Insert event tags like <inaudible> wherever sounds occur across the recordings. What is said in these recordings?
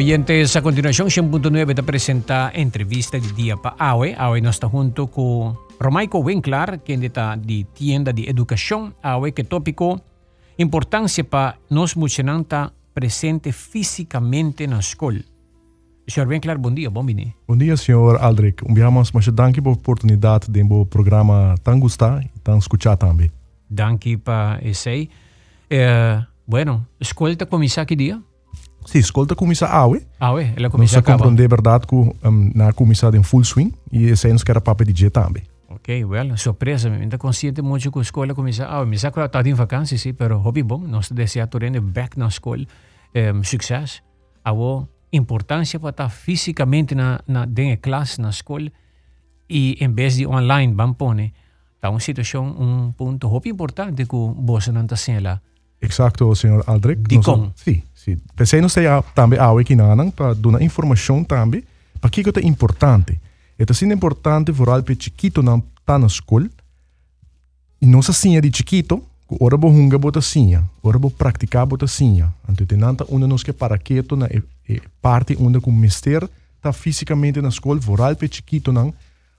Oyentes, a continuación, 100.9 te presenta entrevista de día para Awe. Awe nos está junto con Romaico Winkler, quien está de tienda de educación. Awe, que tópico, importancia para nos muchenanta presente físicamente na escola. Senhor Winkler, bom dia, bom dia. Bom dia, senhor Aldrich. Enviamos uma danke pela oportunidade de um programa tão gostar e tão escutar também. Danke para esse. Eh, bueno, escola está começar que dia? Sim, escola está começar awe. Awe, ela começa a compreender verdade que um, na começar em full swing e esse aí nos quer para pedir também. Ok, well, surpresa, me ainda consciente muito que a escola começa, ah, me saco está em vacância, sim, pero hobby bom, nós desejamos back na escola, um, sucesso, a importância para estar fisicamente na, na dentro classe na escola e em vez de online, vamos pôr, está uma situação, um ponto hobby importante que você não está sendo lá. Exacto, senhor Aldrich. Dicom. Sim, sim. Pensei não sei também a não para dar informação também, para que é importante. É assim importante para chiquito não tá na escola. E não se assim de chiquito, ora bo hunga bota sinha, ora bo praticar bota sinha. Então tem nanta uma nos que para que na é, é parte onde com mister tá fisicamente na escola, vooral para chiquito não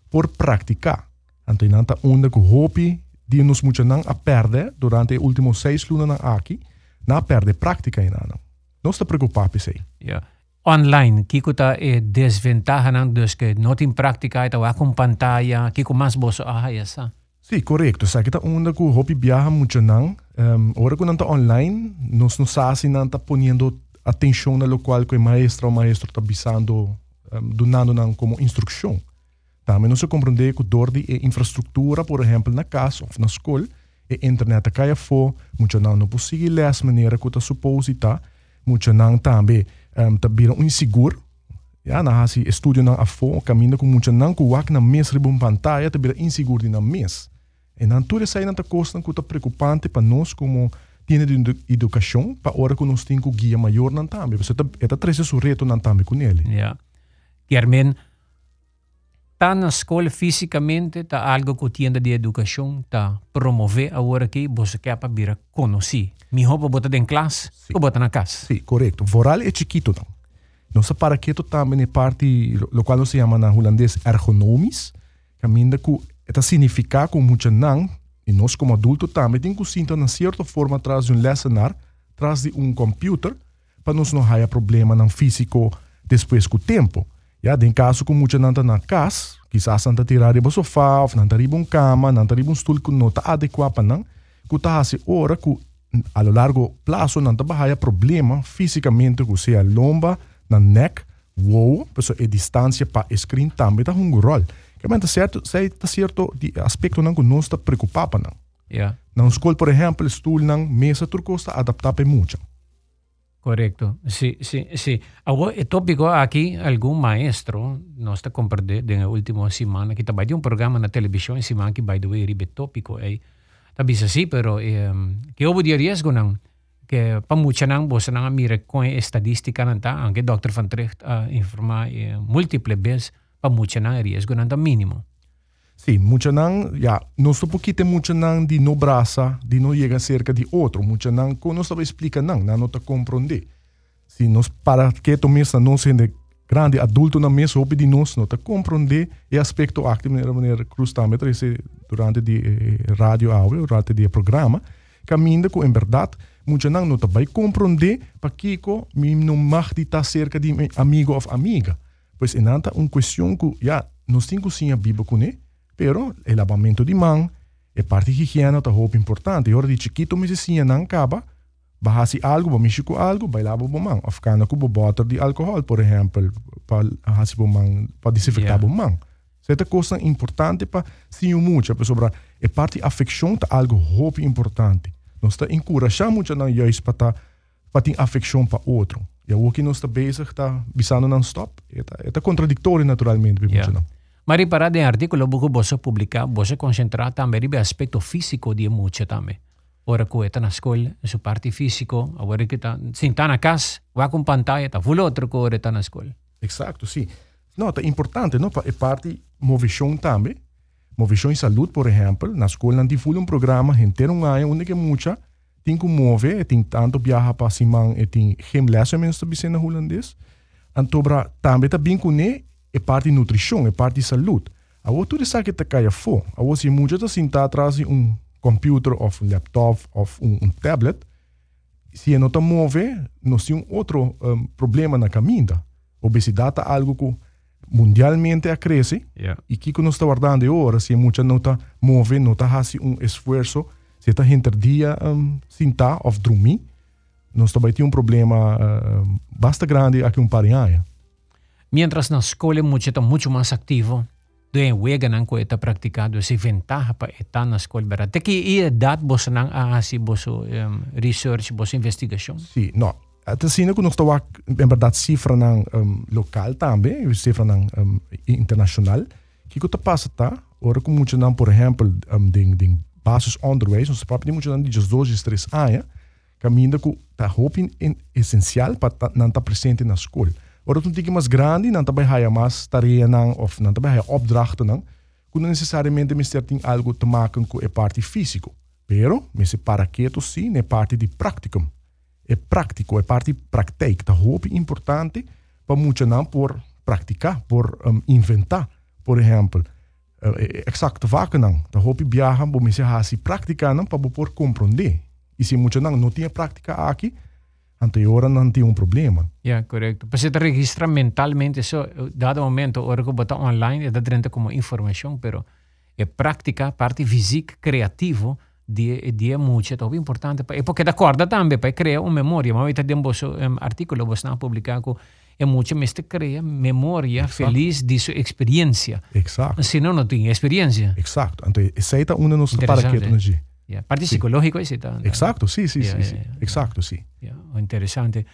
por praticar. Então nanta onde com hobby die nos moeten a perde durante os últimos seis lunas aqui, na perde prática ainda não. Não preocupado por isso. Yeah. Online, kiko ta e desventaja nang dus que não tem prática ita wa com pantalla, kiko mais boso ah essa. Sim, correto. Sa kita onda ku hopi viaja muito nang, um, ora ku nanta online, nos nos assim nanta poniendo atenção na lo qual que o maestro ou maestro está bisando, um, donando nang como instrução. Também não se compreende que dor de infraestrutura, por exemplo, na casa ou na escola, e internet cai fora, muito não não possível ler a maneira que está suposita, muito não também um, tá vira um inseguro, ja, na hasi estudio não a fora, caminho com muito não que o na mês ribum pantalla, tá vira inseguro na mês. E isso aí não tá costa que está preocupante para nós como tiene de educação, para hora que nós temos guia maior não também. Você tá, é tá trazendo o reto não também com ele. Ja. Germen, está na escola fisicamente, está algo que tienda de educação está promover agora que você quer para vir conhecer. Mi roupa bota em classe ou bota na casa. Sim, sí, correto. Voral é chiquito não. Não se para que também é parte, lo qual se chama na holandês ergonomis, que ainda que está significa com muito não, e nós como adulto também tem que sentar na certa forma atrás de um lecionar, atrás de um computer, para nós não haja problema não físico depois com o tempo. Ja, den caso com muita nanta na casa, quizás nanta tirar riba sofá, nanta riba um cama, nanta riba um stool que não está adequado para não, que está hasi ora que a lo largo prazo nanta bahaya problema fisicamente que seja lomba, na neck, wow, pessoa e distância para screen também está um rol. Que certo, sei tá certo de aspecto não que não está preocupado não. Yeah. Na escola, por exemplo, stool não mesa turco está adaptado para muito. Correcto, sí, sí, sí. Agora, é tópico aqui, algum maestro, nós está compreendendo na última semana, que também um programa na televisão, semana que, by the way, ribe tópico, é, tabi sa si, pero, eh, que houve de riesgo nang, que pamucha nang, bosa nang mira com estadística nang ta, anche Dr. Van Trecht uh, informa eh, múltiple vezes, pamucha nang riesgo nang ta mínimo. Muita não, já, só porque tem muita não de no braça, de não chega cerca de outro, muita não, que nós não não, não está compreender. Se nós para que to mesa não sendo grande adulto na mesa, ou de nós não está compreender e aspecto ativo de maneira cruzamento esse durante de eh, rádio áudio, durante de programa, caminha com em verdade muita não não está vai compreender para que ko me não mag de estar cerca de amigo ou amiga. Pois nada uma questão que já nós temos sim a Bíblia com ele Pero el lavamento di man e parte higiene ta hope importante. Ora di chiquito mi si nan kaba, bahasi algo, ba mishiko algo, ba lavo bo man. Afkana ko bo botar di alcohol, por exemplo, pa hasi bo man, pa desinfectar yeah. bo man. Seta coisa importante pa sim muito, pa sobra e parte affection ta algo hope importante. Nós está encorajando muito na juist pa ta pa tem affection pa outro. E o que nós está bezig tá bisando non stop. É tá, é tá contraditório naturalmente, yeah. não. Mari para de artículo buku bosa publicar, bosa concentrar também ribe aspecto físico de mucha também. Ora que está na escola, su parte físico, agora que está, sin está na casa, va com pantalla, está full outro que está na escola. Exato, sim. Não, importante, não? É parte movição também. Movição em saúde, por exemplo, na escola não tem um programa inteiro um ano onde que muita tem que mover, tem tanto viajar para e tem gym lesson, menos na holandês. Antobra também tá bem com é parte de nutrição, é parte de saúde. A outra sabe que tá caia fo. A outra se muito sentar atrás de um computer ou um laptop ou um, um tablet. Se não tá move, nós temos outro um, problema na caminho. Obesidade é algo que mundialmente cresce. Yeah. E que nós está guardando agora, se muita não tá move, não tá fazendo um esforço, se tá entre dia um, sentar ou dormir, nós também temos um problema uh, bastante grande aqui um parinha. Mientras na escola mucho está mucho más activo, doen wega nang ko ita praktikado si ventaja pa ita na escola bara. Teki i edad bos nang ahasi boso um, research, boso investigação. Sim, não. Até assim, que nós estamos, em verdade, cifra nang, um, local também, cifra nang, um, internacional, que que passa, tá? Ora, como muito não, por exemplo, um, de, de bases underways, nós próprios muito não, de 12, 3 anos, caminho que tá é essencial para não estar presente na escola. Ora, toen tiki mas grande, não também haya mas tarefa não, ou não também haya opdrachten não, que não necessariamente me tem algo te maken com a parte físico. Pero, me se para quieto sim, é parte de practicum. É prático, é parte praktijk. Dat hoop importante para muitos não por praticar, por um, inventar. Por exemplo, uh, exacte vaken não. Dat hoop viajar, para me se hasi prática não, para por compreender. E se muitos não não tinha prática aqui, anterior não tinha um problema. Correcto. Pues se te registra mentalmente eso, dado momento, ahora que bota online, está dentro como información, pero é prática, parte física, creativo, die, die mucho, é importante. E porque da corda também, para criar uma memória. Mas eu tenho um artigo, você não publicado, é muito, mas te cria memória Exato. feliz de sua experiência. Exato. Senão não tem experiência. Exato. Então, é uma nossa para que Yeah. Parte sí. psicológico ese también. Exacto, sí, sí, yeah, sí, yeah, sí. Exacto, sí. Yeah. Interesante.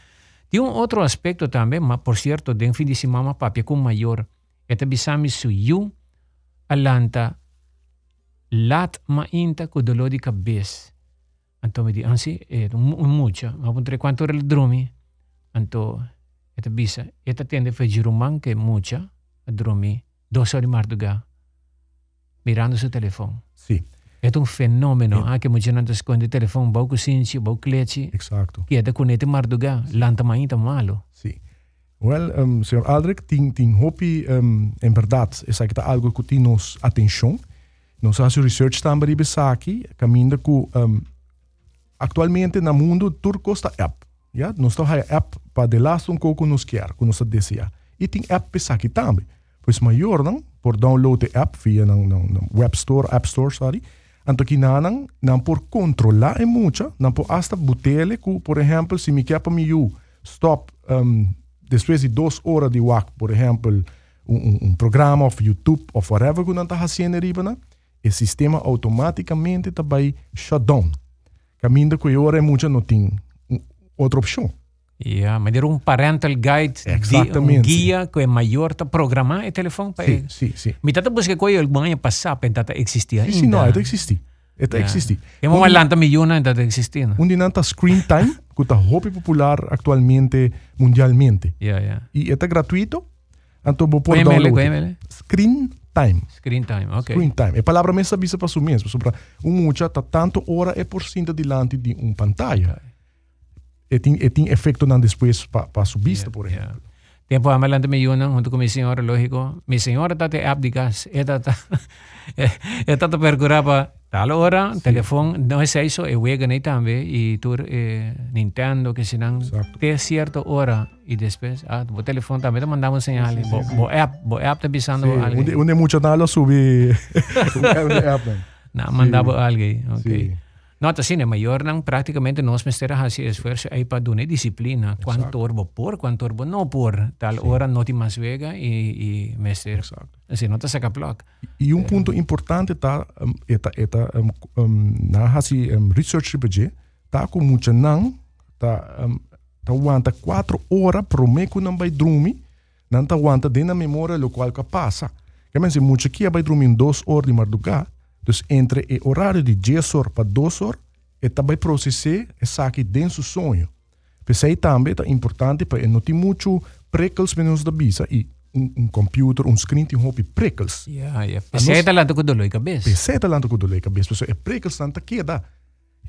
Tiene un otro aspecto también, por cierto, de fin de semana papi con mayor, este bisami su yu alanta lat ma inta con dolor de cabeza. Anto mi di, anzi, eh, un, mucho, ma un tre quanto el drumi, anto, este bisa, este tiende fe giruman que mucha, drumi, dos horas de madrugada, mirando su teléfono. Sí. É um fenômeno ah, que gente esconde o telefone, bom cozinho, bom clete. Exato. Que é de conete marduga, lanta mainta malo. Sim. Well, um, Sr. Aldrich, tem, tem hopi, um, em verdade, é que algo que tem nos atenção. Nós fazemos research também aqui, caminho que um, atualmente no mundo tudo custa app. Yeah? Nós temos app para de last um pouco nos quer, que nós desejar. E tem app para aqui também. Pois maior, não? Por download a app via no web store, app store, sorry. Anto não não por controlar é muito, não por hasta botele que, por exemplo, se me quer para mim stop um, de duas horas de work, por exemplo, um, um programa ou YouTube ou whatever que não está fazendo ali, o sistema automaticamente está vai shutdown. Caminho que agora é muito não tem outra opção. Ja, mas era um parental guide, Exatamente. um guia que é maior para programar o telefone para ele. Sim, sim. Mas tata busca que eu ganha passar para existir ainda. Sim, sim, não, é existe. É yeah. existe. É uma lanta milhão ainda existindo. Um dinanta screen time, <laughs> que está muito popular atualmente mundialmente. Yeah, yeah. E é gratuito, então vou pôr download. Screen time. Screen time, ok. Screen time. É palavra mesmo para o mesmo. Sobre um mucha está tanto hora é por cima delante de um pantalla. Okay e tem, e tem efeito não depois para pa subir, yeah, por exemplo. Yeah. Tempo amalante me yun junto com minha senhora, lógico. Minha senhora está te app de gas. Ela está <laughs> ela te percurava tal hora, sí. telefone, não é isso, eu wega nem também, e tu eh, Nintendo, que senão tem certa hora, e depois, ah, o telefone também te mandava um sinal. Sí, sí, bo, sí. app, bo app te avisando sí. alguém. Onde, onde muito nada subir o app. Não, mandava sí. alguém, ok. Sí. No, assim, é maior não praticamente nós mestera hasi esforço aí para dar disciplina. Quanto orbo por, quanto orbo não por. Tal Sim. hora não te mais vega e, e mester. Assim, não te saca placa. E um é. ponto importante tá, um, eta, eta, um, um, na hasi um, research budget, tá com muito não, tá, um, tá aguanta quatro horas pro meio não vai dormir, não tá aguanta dentro da memória local que passa. Quer dizer, muito aqui vai dormir duas horas de madrugada, Dus entre o horário de 10 horas para 2 horas, é também processar essa aqui dentro do sonho. Pensei também é importante para não ter muito prikkels menos da bisa e um, um computer, um screen tem hobby prikkels. Ja, ja. Pensei talento com dolor de cabeça. Pensei talento com dolor de cabeça. Pessoal, é prikkels não tá queda.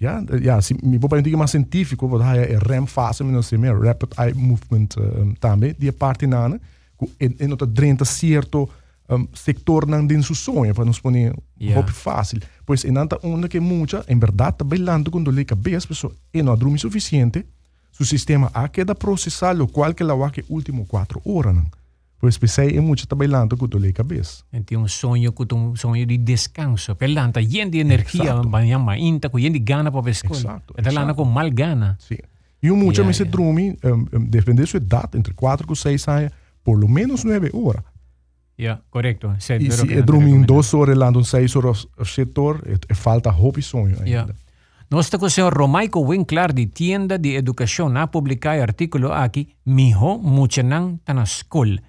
Ja, ja si, mi papà diga mais científico, wat hij é REM fase, sei meer, Rapid Eye Movement um, também, die parte nana, en, en dat drenta certo um, sector não din su sonho, para nos poner yeah. fácil. Pois en anta onda que mucha, en verdad, está bailando quando le cabeça, pessoa, e não dorme suficiente, su sistema a queda processar lo qual que la wa que último quatro horas, não. Pois pensei é muito trabalhando com a cabeça. Então um sonho com um sonho de descanso. Pelanta, yen de energia, banha inta, com yen de gana para escola. Exato. Pelanta com mal gana. Sim. E o muito yeah, me se yeah. dorme, um, um, depende da sua idade, entre 4 e 6 anos, por lo menos 9 horas. Ja, correcto. Zij e se é dormir duas horas lá, não seis horas setor, é, falta roupa e sonho ainda. Ja. Nuestro consejo Romaico Winklar de Tienda de Educación ha publicado artículo aquí, Mijo Muchenan Tanaskol,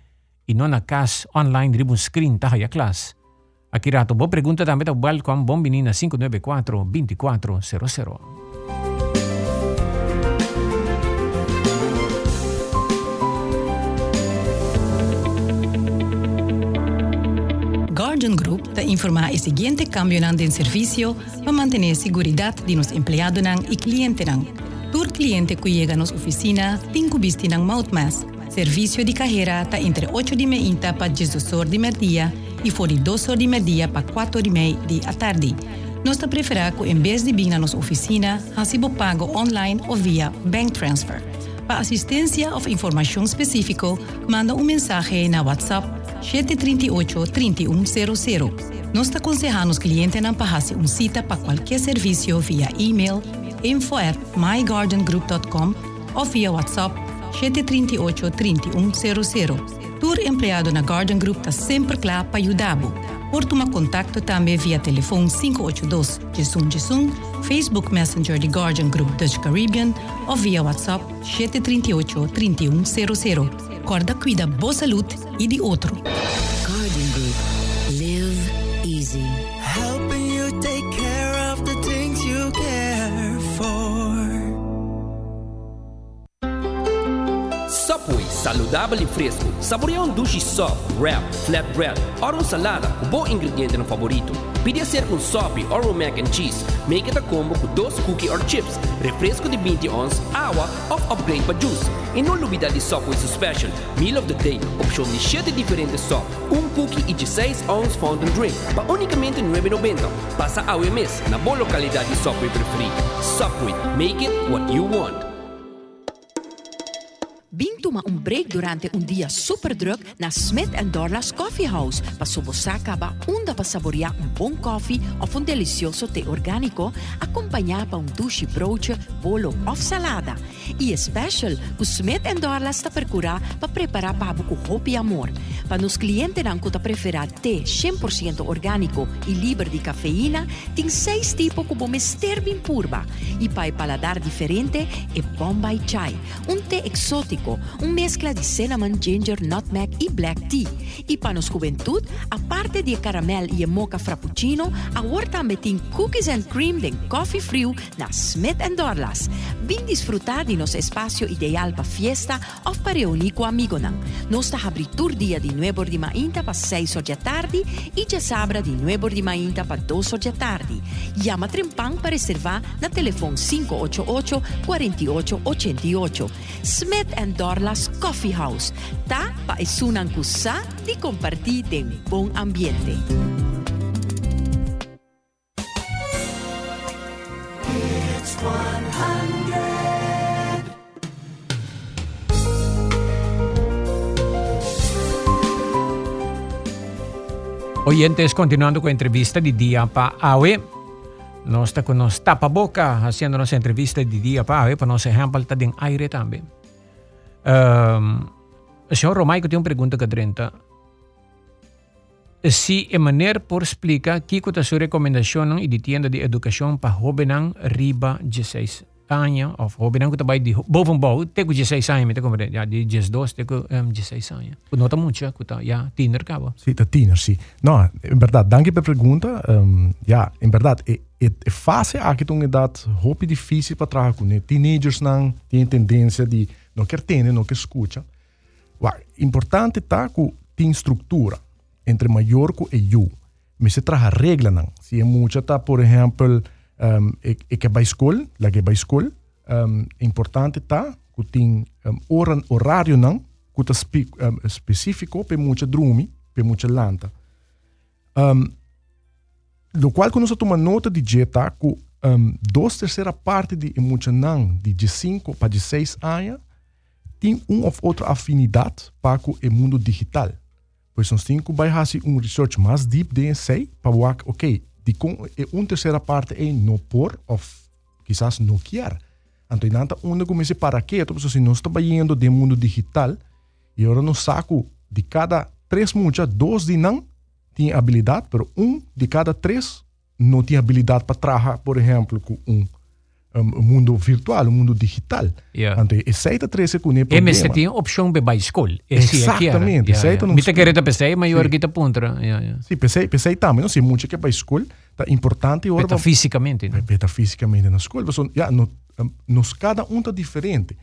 y no na cas online ribun screen taja class. Aquí rato, vos pregunta también a Balcom Bombinina 594-2400. Guardian Group te informa o seguinte cambio de serviço para manter a segurança de nos empregados e clientes. Todo cliente que chega à nossa oficina tem que vestir um mouth mask Serviço de carreira está entre 8 de meia para 18 horas de meia e fora de 2 horas de meia para 4 de meia da tarde. Nós preferimos que, em vez de vir na nossa oficina, receba pago online ou via bank transfer. Para assistência ou informação específica, manda um mensagem na WhatsApp 738-3100. Nós aconselhamos os clientes a fazer uma cita para qualquer serviço via e-mail info at mygardengroup.com ou via WhatsApp 738 3100. Tour empregado na Garden Group está sempre lá para ajudar. Por tomar contato também via telefone 582 11 Facebook Messenger de Guardian Group Dutch Caribbean ou via WhatsApp 738 3100. Corda cuida boa saúde e de outro. Saludável e fresco. Saboreia um duche soft, wrap, flatbread ou uma salada com bom ingrediente no favorito. Pide ser com sope ou um mac and cheese. Make it a combo com dois cookies or chips, refresco de 20 ons, água ou upgrade para juice. E não duvida de Subway su special, meal of the day, opção de 7 diferentes sop, um cookie e 16 ons fountain drink, para unicamente 9,90. Passa a mês na boa localidade de Subway preferida. Subway, make it what you want. Toma um break durante um dia super druk na Smith Dorlas Coffee House para sobosaka ba unda para saborear um bom coffee ou um delicioso té orgânico acompanhado para um douche broodje, bolo ou salada. E special, o Smith Dorlas está procurar para preparar para com hope e amor. Para nos clientes não que preferir té 100% orgânico e livre de cafeína, tem seis tipos ester bem purba. E para paladar diferente, é Bombay Chai, um té exótico, um mescla de cinnamon, ginger, nutmeg e black tea. E para nos juventude, a parte de caramel e mocha frappuccino, agora também tem cookies and cream de coffee frio na Smith Dorlas. Vim desfrutar de nosso espaço ideal para fiesta ou para reunir com amigos. Está abrindo dia de 9 de mainta para 6 da tarde e já sabra de 9 de mainta para 2 da tarde. Llama Trempang para reservar na telefone 588 4888. Smith Dorlas Las Coffee House. Ta paisunan kusa di compartir de un buen ambiente. It's 100. Oyentes, continuando con la entrevista de día para hoy. Nos está con nos tapa boca haciendo nuestra entrevista de día para hoy, para nos ejemplo en aire también. Um, senhor Romai, eu tenho uma pergunta que Trenta. Se a maneira por explicar que é a sua recomendação e de tienda de educação para jovens riba 16 anos, ou jovens que trabalham de bovenbouw, tem 16 anos, me compreende, ja, de 12, tem um, 16 anos. Nota muito, ja, tá, ja, tiener cabo. Sim, tá tiener, sim. Não, em verdade, danke pela pergunta. Um, ja, em verdade, é, é, é fácil aqui uma idade roupa difícil para trabalhar com, né? Teenagers não têm tendência de não quer ter, não quer escuta. Importante tá que tem estrutura entre maior e eu. Mas se traz regra não. Se é muito tá, por exemplo, Um, e, e que bij school, la que bij school, um, importante tá, que tem um, horário não, que tá spe, específico para muita drumi, para muita lanta. Um, lo qual quando você toma nota de jeta, que um, duas terceira parte de muita não, de 5 para 16 anos, tem um ou outra afinidade para o mundo digital. Pois nós temos que fazer um research mais deep de sei para ver, ok, de com, uma terceira parte é não por ou quizás não quer. Então, nada onde comecei para quê? Então, se nós estamos indo do mundo digital e agora nós saco de cada três muitas, dois de não tem habilidade, mas um de cada três não tem habilidade para trabalhar, por exemplo, com um um, mundo virtual, um mundo digital. Yeah. Então, aceita três com E problema. mas tem opção para escola. Exatamente, esse aí tá num Mita escola. querida pensei, Sim. que. Yeah, yeah. Sim, pensei, pensei também, não sei muito que é para a escola, tá importante agora Peta fisicamente. né? Peta fisicamente na escola, mas ja, no, nos cada um tá diferente.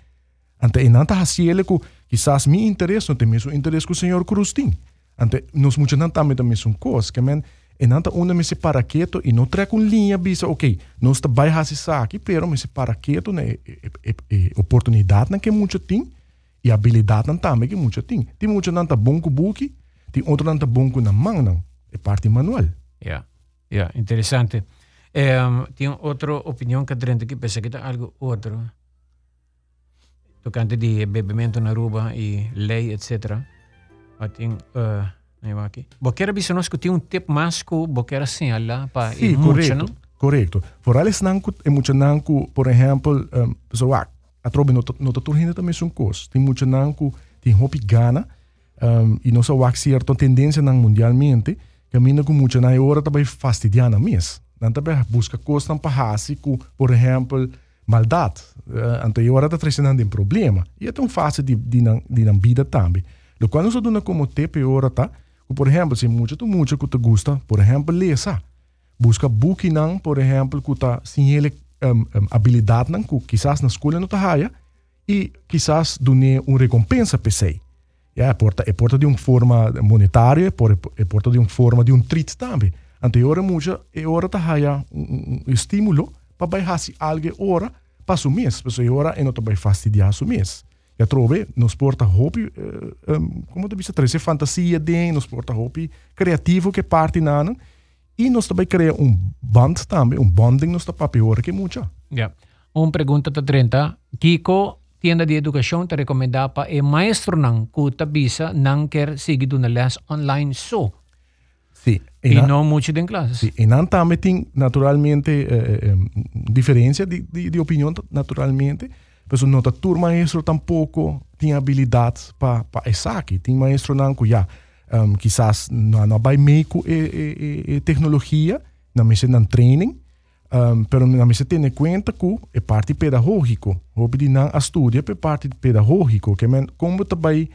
Ante e nanta hasiele ku quizás mi interesse não tem mesmo interesse que o senhor Cruz tem. Ante nos muitos não também da mesma coisa, que men e nanta una me separa quieto e não um linha bisa, ok, nós tá vai hasi aqui, pero me separa quieto né e, oportunidade não que muito tem e habilidade não também que muito tem. Tem muito não tá bom com buki, tem outro não tá bom com na mão não. É parte manual. Yeah, yeah, interessante. Um, tenho outra opinião que dentro aqui, pensei que tá algo outro. Tocante de bebimento na rua e lei, etc. Eu tenho, uh, aí aqui. Boqueira bisa nós que tinha um tempo mais que boqueira assim, lá, para Sim, correto. Por eles não é muito não por exemplo, um, pessoa a trobe não tá turrindo também são coisas. Tem muito não tem hobby gana um, e não há certa tendência não mundialmente caminha com muito na hora também fastidiana mesmo. Não também busca coisas não para com, por exemplo, maldade. Uh, então agora está trazendo um problema. E é tão fácil de de de na vida também. Lo qual nós dona como tempo agora tá, por exemplo, se muito tu muito que te gusta, por exemplo, ler busca book não, por exemplo, que tá sem ele um, um, habilidade não, que quizás na escola não tá haja e quizás dune uma recompensa para. Ja, é porta é porta de uma forma monetária, por é porta de uma forma de um treat também. Então, agora muito é hora tá haja um, um, estímulo para baixar se algo ora para o mês, porque agora é não tá vai fastidiar o. Já trove, nos porta hobby, uh, um, como tu disse, trazer fantasia de, nos porta hobby criativo que parte na e nós também cria um band também, um bonding nos para pior que muito. Yeah. Uma pergunta tá 30. Kiko, tienda de educação, te recomenda para e maestro nang kuta bisa nang quer seguir na les online so. Sim. E na- não muito em classe. Sim, e não também tem naturalmente eh, eh, diferença de, de, de opinião naturalmente, não tá tur maestro tampouco tem habilidade para para essa aqui. Tem maestro não que já um, quizás não não vai meio e, e, e, e tecnologia, não me se não training, um, pero não me se tem em conta que é parte pedagógico. Hobby não estudia é parte pedagógico, que men como também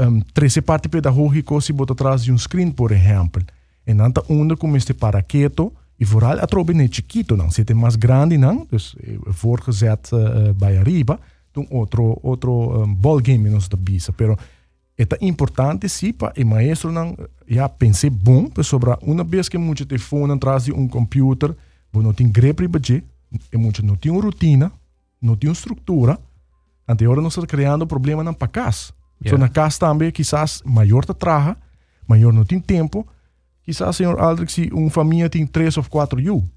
um, treze parte pedagógico se bota atrás de um screen, por exemplo. E não tá onda como este para e vooral a trobe nem chiquito, não. Se tem mais grande, não, dus eh, voorgezet uh, bij arriba, dan outro, outro um, ball game nos da bisa. Pero é importante sim para o maestro não já pensei bom sobre uma vez que muito telefone atrás de um computer, você não tem grepe para e muito não tem uma rotina, não tem uma estrutura, até agora nós estamos criando problema na casa. Yeah. So na casa também, quizás maior te traga, maior não tem tempo, quizás senhor Aldrich se uma família tem três ou quatro you,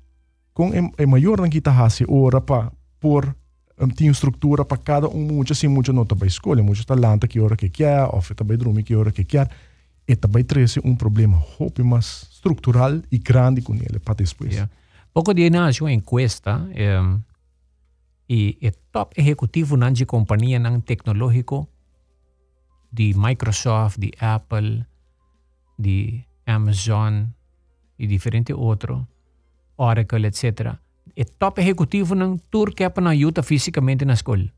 com é, é maior não que hasi hora para por tem estrutura para cada um muito assim muito não tá escolha muito talento que hora que quer ou vai dormir que hora que quer e também traz um problema hope mais estrutural e grande com ele para depois Yeah. Pouco dia na uma encuesta um, e o top executivo na de companhia ng tecnológico de Microsoft, de Apple, de Amazon e diferente outro, Oracle, etc. O top executivo ng tour que na yuta fisicamente na escola.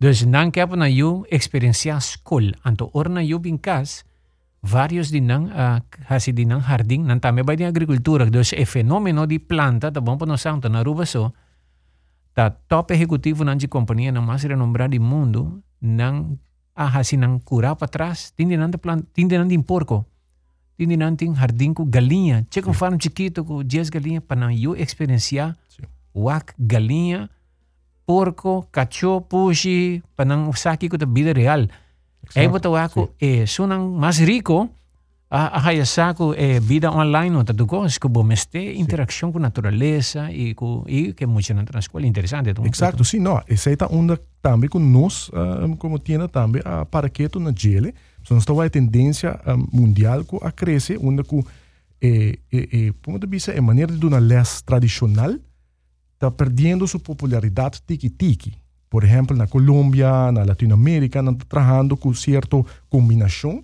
Dus nang que na yu experienciar escola. Anto or na yu binkas, varios din ng uh, hasi din ng harding nan tame ba din agrikultura dos e fenomeno di planta ta bom no santo na ruba so ta top executivo nan de companhia na mais renombrada do mundo nang ah, hasi nang cura para trás tindi nan de plant tindi nan din porco tindi nan tin harding ko galinha che com farm chiquito ko 10 galinha para na eu experienciar wak, galinha, porco, cachorro, puxi, panang saki ko ta vida real. É bota wako é sunang mais rico a a saco é vida online no tatu ko que bom este interação com natureza e com e que muito na escola interessante então. Exato, sim, não, essa é onda também com nós um, como tinha também a paraqueto na gele. So, nós estamos a tendência um, mundial que a crescer, onde que é, é, é, como te dizer, a maneira de uma les tradicional está perdendo sua popularidade tiki-tiki. Por exemplo, na Colômbia, na Latinoamérica, não está trabalhando com certa combinação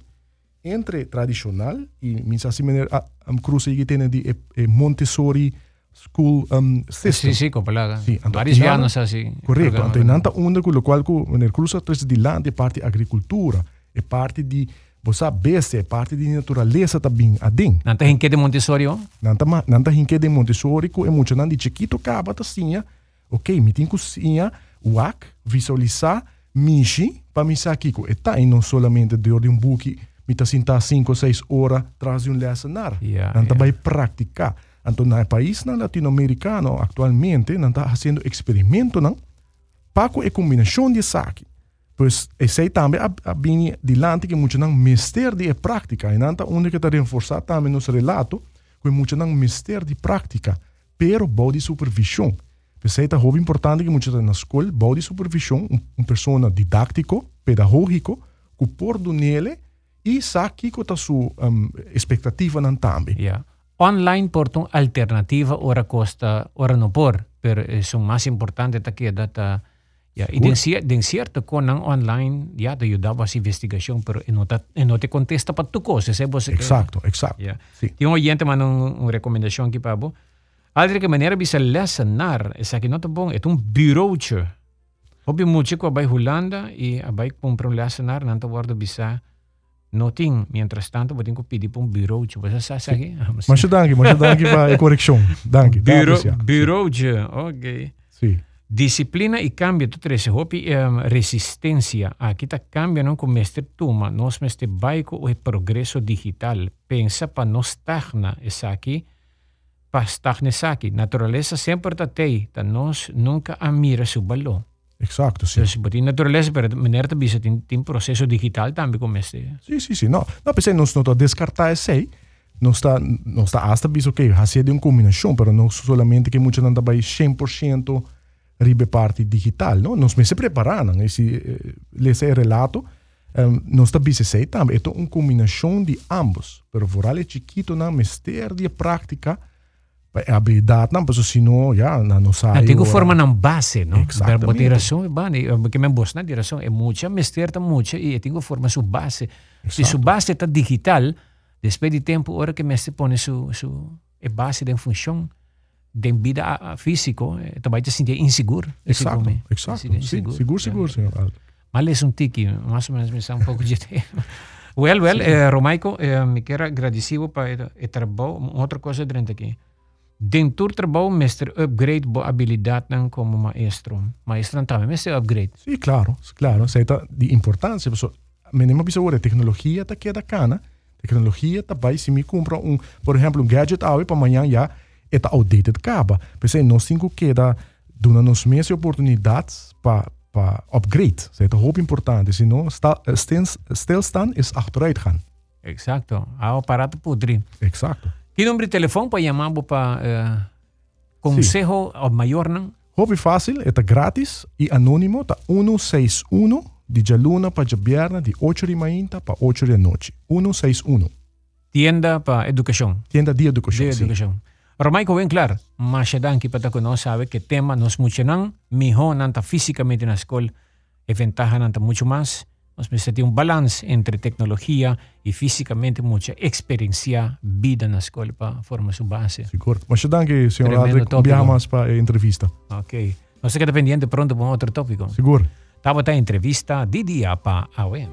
entre tradicional e, minha assim, maneira, a, a cruza que tem de é, é Montessori School um, System. Sim, sim, completo. Sim, Vários anos assim. Correto. Então, nanta onda com o qual, quando cruza três de land, é parte de agricultura, é parte de você besta, é parte de natureza também, adem. Nanta hinke de Montessori, ó? Nanta, nanta hinke de Montessori, que é muito de chiquito, acaba assim, ok, me tem cozinha, wak, visualizar, mishi, para me sair aqui, e tá, e não somente de um book, me tá sentar 5 ou 6 horas atrás de um lecionário. Yeah, nanta yeah. vai praticar. Então, no país na latino-americano, atualmente, não está fazendo experimento, não? Paco é combinação de saque. Pois, esse também a, a bem dilante que muito não mister de prática. E não está onde que está reforçado também nos relato, que muito não mister de prática, pero bom de supervisão. Pois, é muito importante que muito na escola, bom de supervisão, um, um pessoa didático, pedagógico, que por do nele e sabe que está sua um, expectativa não também. Yeah. Online portam alternativa ora costa, ora no por, pero é o mais importante tá que data Ja, e den, den certo con ang online, ja, te ayudaba a investigação, pero não, ta, não te contesta para tu coisa, se você Exato, exato. Ja. Sí. Tem um oyente mandou uma recomendação aqui para você. Altre que maneira bisa lesanar, essa aqui não tá bom, é um bureauche. Hobby muito que vai Holanda e vai comprar um lesanar, não tá guardo bisa noting, mientras tanto, vou ter que pedir para um bureauche. Você sabe aqui? Mas danke, mas danke para a correção. <laughs> Danke. Bureau, bureauche, ok. Sim. Disciplina e cambio tudo isso. Hopi um, resistência. Aqui está cambio não com mestre tuma. Nós mestre baico o progresso digital. Pensa para não stagna essa aqui. Para stagna aqui. Natureza sempre está tei. Tá nós nunca amira su balão. Exato, sim. Então, botin natureza, pero maneira também tem, tem processo digital também com mestre. Sim, sim, sim. Não, não pensei, não está descartar esse aí. Não está, não está hasta bis, ok, fazer de uma combinação, pero não solamente que muito não vai 100% ribe parte digital, no? Nos se preparam, esse eh, esse relato, um, nós está bem sei também, é uma combinação de ambos, pero vooral é chiquito na mister de prática, habilidade não, porque senão já não sai. Ah, tenho forma na base, não? Exatamente. Pero direção é bane, porque me bosta na direção é muita, mister tá muita e tenho forma su base. Se su base está digital, depois de tempo, hora que me se põe su su é base de função vida físico, eh, também te sentir inseguro. Exato, exato. Inseguro, seguro, seguro, senhor. Mas é um tique, mais ou menos me está um pouco de Well, well, eh, Romaico, eh, me quero agradecido para o trabalho. Outra coisa durante aqui. Dentro do trabalho, mestre, upgrade boa habilidade como maestro. Maestro também, mestre, upgrade. Sim, claro, claro. Isso está de importância. Menino bisa agora, tecnologia está queda cana. Tecnologia está vai se me compra um, por exemplo, um gadget para amanhã já está outdated acaba. Pensei, nós temos que dar dando nos mesmas oportunidades para para upgrade. Isso é muito importante. Senão, stilstaan is achteruit gaan. Exacto. Há o aparato podre. Exacto. Que número de telefone para chamar para uh, consejo sí. maior não? Hobby fácil, é grátis e anônimo, tá 161 de jaluna para jabierna de 8 de manhã para 8 da noite. 161. Tienda para educação. Tienda de educação. De educação. Romaico, bem claro, mas dan que para nós sabe que tema nos muito não, melhor não está fisicamente na escola, e ventaja não está muito mais. Nós precisamos ter um balanço entre tecnologia e fisicamente muita experiência, vida na escola para formar sua base. Seguro. Mas dan que, senhor Adric, enviamos para a entrevista. Ok. Nós fica dependente pronto para outro tópico. Seguro. Estava a entrevista de dia para a UEM.